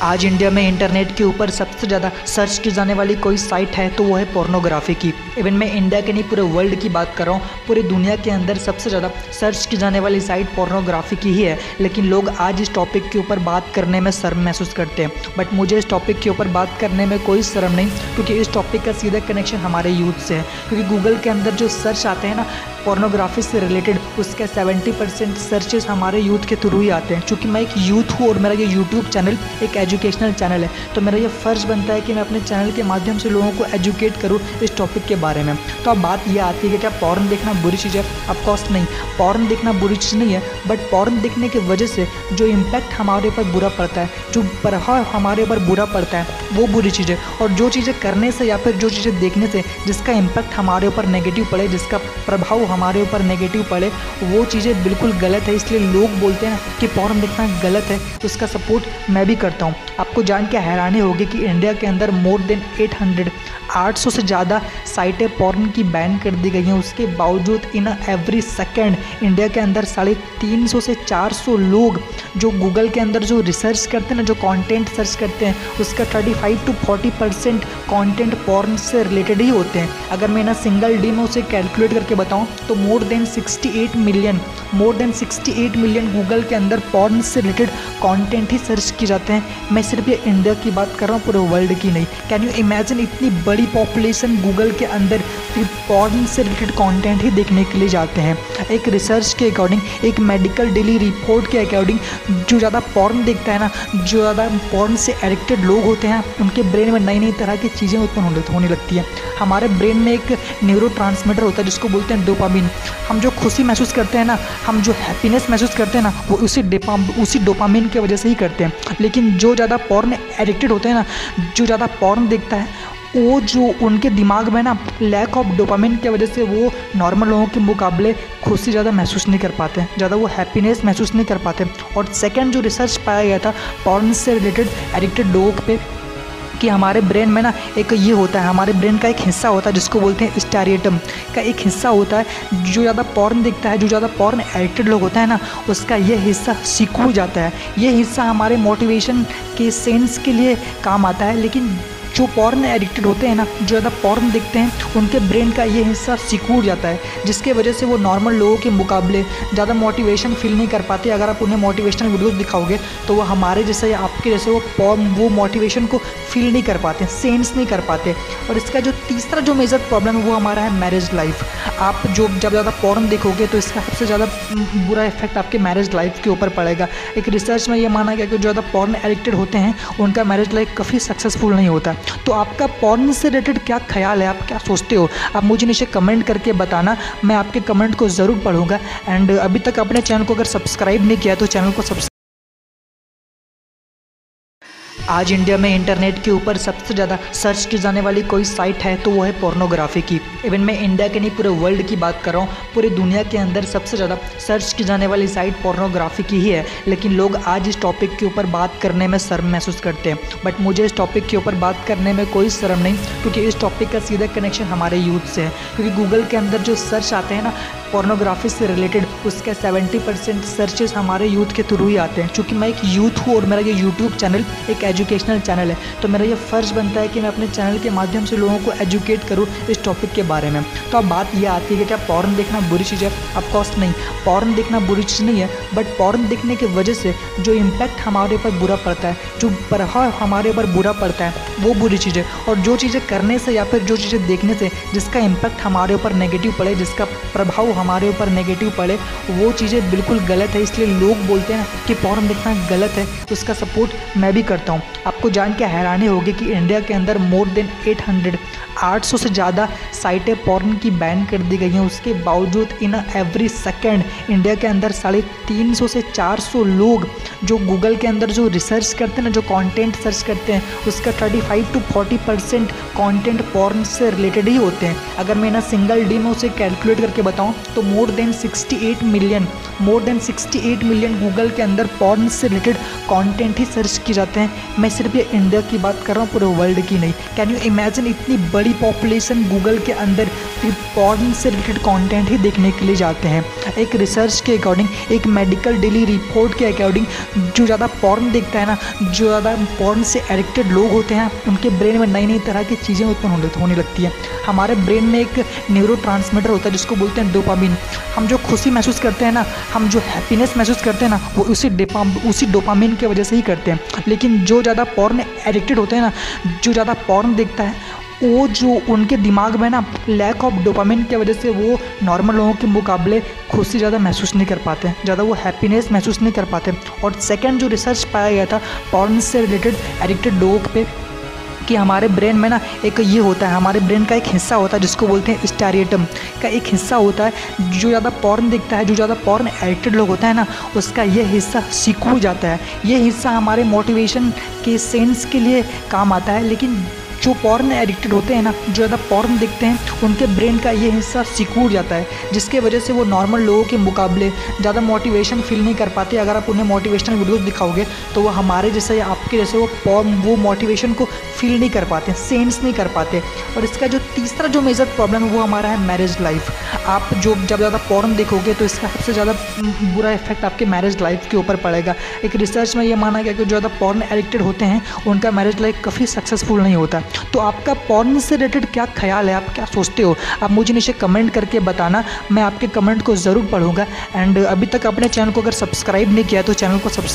आज इंडिया में इंटरनेट के ऊपर सबसे ज़्यादा सर्च की जाने वाली कोई साइट है तो वो है पोर्नोग्राफी की। इवन मैं इंडिया के नहीं, पूरे वर्ल्ड की बात कर रहा हूँ। पूरी दुनिया के अंदर सबसे ज़्यादा सर्च की जाने वाली साइट पोर्नोग्राफी की ही है। लेकिन लोग आज इस टॉपिक के ऊपर बात करने में शर्म महसूस करते हैं। बट मुझे इस टॉपिक के ऊपर बात करने में कोई शर्म नहीं, क्योंकि इस टॉपिक का सीधा कनेक्शन हमारे यूथ से है। क्योंकि गूगल के अंदर जो सर्च आते हैं ना पोर्नोग्राफी से रिलेटेड उसके 70 परसेंट सर्चेज हमारे यूथ के थ्रू ही आते हैं। क्योंकि मैं एक यूथ हूँ और मेरा ये यूट्यूब चैनल एक एजुकेशनल चैनल है। तो मेरा ये फ़र्ज़ बनता है कि मैं अपने चैनल के माध्यम से लोगों को एजुकेट करूँ इस टॉपिक के बारे में। तो अब बात ये आती है कि क्या पॉर्न देखना बुरी चीज़ है? ऑफकोर्स नहीं। पॉर्न देखना बुरी चीज़ नहीं है बट पॉर्न देखने की वजह से जो इम्पैक्ट हमारे ऊपर बुरा पड़ता है, जो प्रभाव हमारे ऊपर बुरा पड़ता है, वो बुरी चीज़ है। और जो चीज़ें करने से या फिर जो चीज़ें देखने से जिसका इम्पैक्ट हमारे ऊपर नेगेटिव पड़े, जिसका प्रभाव हमारे ऊपर नेगेटिव पड़े, वो चीज़ें बिल्कुल गलत है। इसलिए लोग बोलते हैं कि पॉर्न देखना गलत है। उसका सपोर्ट मैं भी करता हूँ। आपको जान के हैरानी होगी कि इंडिया के अंदर मोर देन 800 800 से ज़्यादा साइटें पॉर्न की बैन कर दी गई हैं। उसके बावजूद इन एवरी सेकेंड इंडिया के अंदर साढ़े तीन सौ से 400 लोग जो गूगल के अंदर जो रिसर्च करते हैं ना, जो कंटेंट सर्च करते हैं, उसका 35 टू 40 परसेंट कॉन्टेंट पॉर्न से रिलेटेड ही होते हैं। अगर मैं ना सिंगल डी में उसे कैलकुलेट करके बताऊँ तो more than 68 million more than 68 million Google के अंदर पॉर्न से रिलेटेड कॉन्टेंट ही सर्च किए जाते हैं। मैं सिर्फ़ ये इंडिया की बात कर रहा हूँ, पूरे वर्ल्ड की नहीं। कैन यू इमेजिन इतनी बड़ी पॉपुलेशन गूगल के अंदर पॉर्न से रिलेटेड कंटेंट ही देखने के लिए जाते हैं। एक रिसर्च के अकॉर्डिंग एक मेडिकल डेली रिपोर्ट के अकॉर्डिंग जो ज़्यादा पॉर्न देखता है ना, जो ज़्यादा पॉर्न से एडिक्टेड लोग होते हैं, उनके ब्रेन में नई नई तरह की चीज़ें उत्पन्न होने लगती हैं। हमारे ब्रेन में एक न्यूरो होता है, जिसको बोलते हैं डोपामिन हम जो खुशी महसूस करते हैं ना, हम जो हैप्पीनेस महसूस करते हैं ना, वो उसी डेपा उसी डोपामिन की वजह से ही करते हैं। लेकिन जो ज़्यादा पॉर्न एडिक्टेड होते हैं ना, जो ज़्यादा पॉर्न देखता है वो जो उनके दिमाग में ना लैक ऑफ़ डोपामिन की वजह से वो नॉर्मल लोगों के मुकाबले खुशी ज़्यादा महसूस नहीं कर पाते, ज़्यादा वो हैप्पीनेस महसूस नहीं कर पाते। और सेकेंड जो रिसर्च पाया गया था पॉर्न से रिलेटेड एडिक्टेड लोगों पे, कि हमारे ब्रेन में ना एक ये होता है, हमारे ब्रेन का एक हिस्सा होता है, जिसको बोलते हैं स्टारियटम का एक हिस्सा होता है, जो ज़्यादा पॉर्न दिखता है, जो ज़्यादा पॉर्न एडिक्टेड लोग होता है ना, उसका ये हिस्सा सिकुड़ जाता है। ये हिस्सा हमारे मोटिवेशन के सेंस के लिए काम आता है, लेकिन जो पॉर्न एडिक्टेड होते हैं ना, जो ज़्यादा पॉर्न देखते हैं, उनके ब्रेन का ये हिस्सा सिकूड़ जाता है, जिसके वजह से वो नॉर्मल लोगों के मुकाबले ज़्यादा मोटिवेशन फील नहीं कर पाते। अगर आप उन्हें मोटिवेशनल वीडियोस दिखाओगे तो वो हमारे जैसे या आपके जैसे वो पॉर्न वो मोटिवेशन को फील नहीं कर पाते सेंस नहीं कर पाते। और इसका जो तीसरा जो मेजर प्रॉब्लम है, वो हमारा है मैरिज लाइफ आप जो जब ज़्यादा पॉर्न देखोगे तो इसका सबसे ज़्यादा बुरा इफ़ेक्ट आपके मैरिज लाइफ के ऊपर पड़ेगा। एक रिसर्च में ये माना गया कि जो ज़्यादा पॉर्न एडिक्टेड होते हैं, उनका मैरिज लाइफ काफ़ी सक्सेसफुल नहीं होता। तो आपका पॉर्न से रिलेटेड क्या ख्याल है? आप क्या सोचते हो? आप मुझे नीचे कमेंट करके बताना, मैं आपके कमेंट को ज़रूर पढ़ूँगा। एंड अभी तक अपने चैनल को अगर सब्सक्राइब नहीं किया तो चैनल को सब्सक्राइब आज इंडिया में इंटरनेट के ऊपर सबसे ज़्यादा सर्च की जाने वाली कोई साइट है तो वो है पोर्नोग्राफी की। इवन मैं इंडिया के नहीं, पूरे वर्ल्ड की बात कर रहा हूँ, पूरी दुनिया के अंदर सबसे ज़्यादा सर्च की जाने वाली साइट पोर्नोग्राफी की ही है। लेकिन लोग आज इस टॉपिक के ऊपर बात करने में शर्म महसूस करते हैं। बट मुझे इस टॉपिक के ऊपर बात करने में कोई शर्म नहीं, क्योंकि इस टॉपिक का सीधा कनेक्शन हमारे यूथ से है। क्योंकि गूगल के अंदर जो सर्च आते हैं ना पोर्नोग्राफी से रिलेटेड उसके 70 परसेंट सर्चेज हमारे यूथ के थ्रू ही आते हैं। क्योंकि मैं एक यूथ हूँ और मेरा ये यूट्यूब चैनल एक एजुकेशनल चैनल है। तो मेरा ये फ़र्ज़ बनता है कि मैं अपने चैनल के माध्यम से लोगों को एजुकेट करूँ इस टॉपिक के बारे में। तो अब बात यह आती है कि क्या पॉर्न देखना बुरी चीज़ है? ऑफकोर्स नहीं। पॉर्न देखना बुरी चीज़ नहीं है बट पॉर्न देखने की वजह से जो इम्पैक्ट हमारे ऊपर बुरा पड़ता है, जो प्रभाव हमारे ऊपर बुरा पड़ता है, वो बुरी चीज़ है। और जो चीज़ें करने से या फिर जो चीज़ें देखने से जिसका इम्पैक्ट हमारे ऊपर नेगेटिव पड़े, जिसका प्रभाव हमारे ऊपर नेगेटिव पड़े, वो चीज़ें बिल्कुल गलत है। इसलिए लोग बोलते हैं कि पॉर्न देखना गलत है। उसका सपोर्ट मैं भी करता हूँ। आपको जान के हैरानी होगी कि इंडिया के अंदर मोर देन 800 800 से ज़्यादा साइटें पॉर्न की बैन कर दी गई हैं। उसके बावजूद इन एवरी सेकेंड इंडिया के अंदर साढ़े तीन सौ से 400 लोग जो गूगल के अंदर जो रिसर्च करते हैं ना, जो कंटेंट सर्च करते हैं, उसका 35 टू 40 परसेंट कॉन्टेंट पॉर्न से रिलेटेड ही होते हैं। अगर मैं ना सिंगल डे में उसे कैलकुलेट करके बताऊँ तो more than 68 million more than 68 million Google के अंदर पॉर्न से रिलेटेड कॉन्टेंट ही सर्च किए जाते हैं। मैं सिर्फ़ ये इंडिया की बात कर रहा हूँ, पूरे वर्ल्ड की नहीं। कैन यू इमेजिन इतनी बड़ी पॉपुलेशन गूगल के अंदर पॉर्न से रिलेटेड कंटेंट ही देखने के लिए जाते हैं। एक रिसर्च के अकॉर्डिंग एक मेडिकल डेली रिपोर्ट के अकॉर्डिंग जो ज़्यादा पॉर्न देखता है ना, जो ज़्यादा पॉर्न से एडिक्टेड लोग होते हैं, उनके ब्रेन में नई नई तरह की चीज़ें उत्पन्न होने लगती हैं। हमारे ब्रेन में एक न्यूरो होता है, जिसको बोलते हैं डोपामिन हम जो खुशी महसूस करते हैं ना, हम जो हैप्पीनेस महसूस करते हैं ना, वो उसी डेपा उसी डोपामिन की वजह से ही करते हैं। लेकिन जो ज़्यादा पॉर्न एडिक्टेड होते हैं ना, जो ज़्यादा पॉर्न देखता है वो जो उनके दिमाग में ना लैक ऑफ़ डोपामिन की वजह से वो नॉर्मल लोगों के मुकाबले खुशी ज़्यादा महसूस नहीं कर पाते ज़्यादा वो हैप्पीनेस महसूस नहीं कर पाते और सेकेंड जो रिसर्च पाया गया था पॉर्न से रिलेटेड एडिक्टेड लोगों पे, कि हमारे ब्रेन में ना एक ये होता है, हमारे ब्रेन का एक हिस्सा होता है, जिसको बोलते हैं स्टारियटम का एक हिस्सा होता है, जो ज़्यादा पॉर्न दिखता है, जो ज़्यादा पॉर्न एडिक्टेड लोग होता है ना, उसका ये हिस्सा सीखू जाता है। ये हिस्सा हमारे मोटिवेशन के सेंस के लिए काम आता है, लेकिन जो पॉर्न एडिक्टेड होते हैं ना, जो ज़्यादा पॉर्न देखते हैं, उनके ब्रेन का ये हिस्सा सिकूड़ जाता है, जिसके वजह से वो नॉर्मल लोगों के मुकाबले ज़्यादा मोटिवेशन फील नहीं कर पाते। अगर आप उन्हें मोटिवेशनल वीडियोज़ दिखाओगे तो वो हमारे जैसे या आपके जैसे वो पॉर्न वो मोटिवेशन को फील नहीं कर पाते सेंस नहीं कर पाते। और इसका जो तीसरा जो मेजर प्रॉब्लम है, वो हमारा है मैरिज लाइफ आप जो जब ज़्यादा पॉर्न देखोगे तो इसका सबसे ज़्यादा बुरा इफ़ेक्ट आपके मैरिज लाइफ के ऊपर पड़ेगा। एक रिसर्च में ये माना गया कि जो ज़्यादा पॉर्न एडिक्टेड होते हैं, उनका मैरिज लाइफ काफ़ी सक्सेसफुल नहीं होता। तो आपका पॉर्न से रिलेटेड क्या ख्याल है? आप क्या सोचते हो? आप मुझे नीचे कमेंट करके बताना। मैं आपके कमेंट को ज़रूर पढ़ूँगा। एंड अभी तक अपने चैनल को अगर सब्सक्राइब नहीं किया तो चैनल को सब्सक्राइब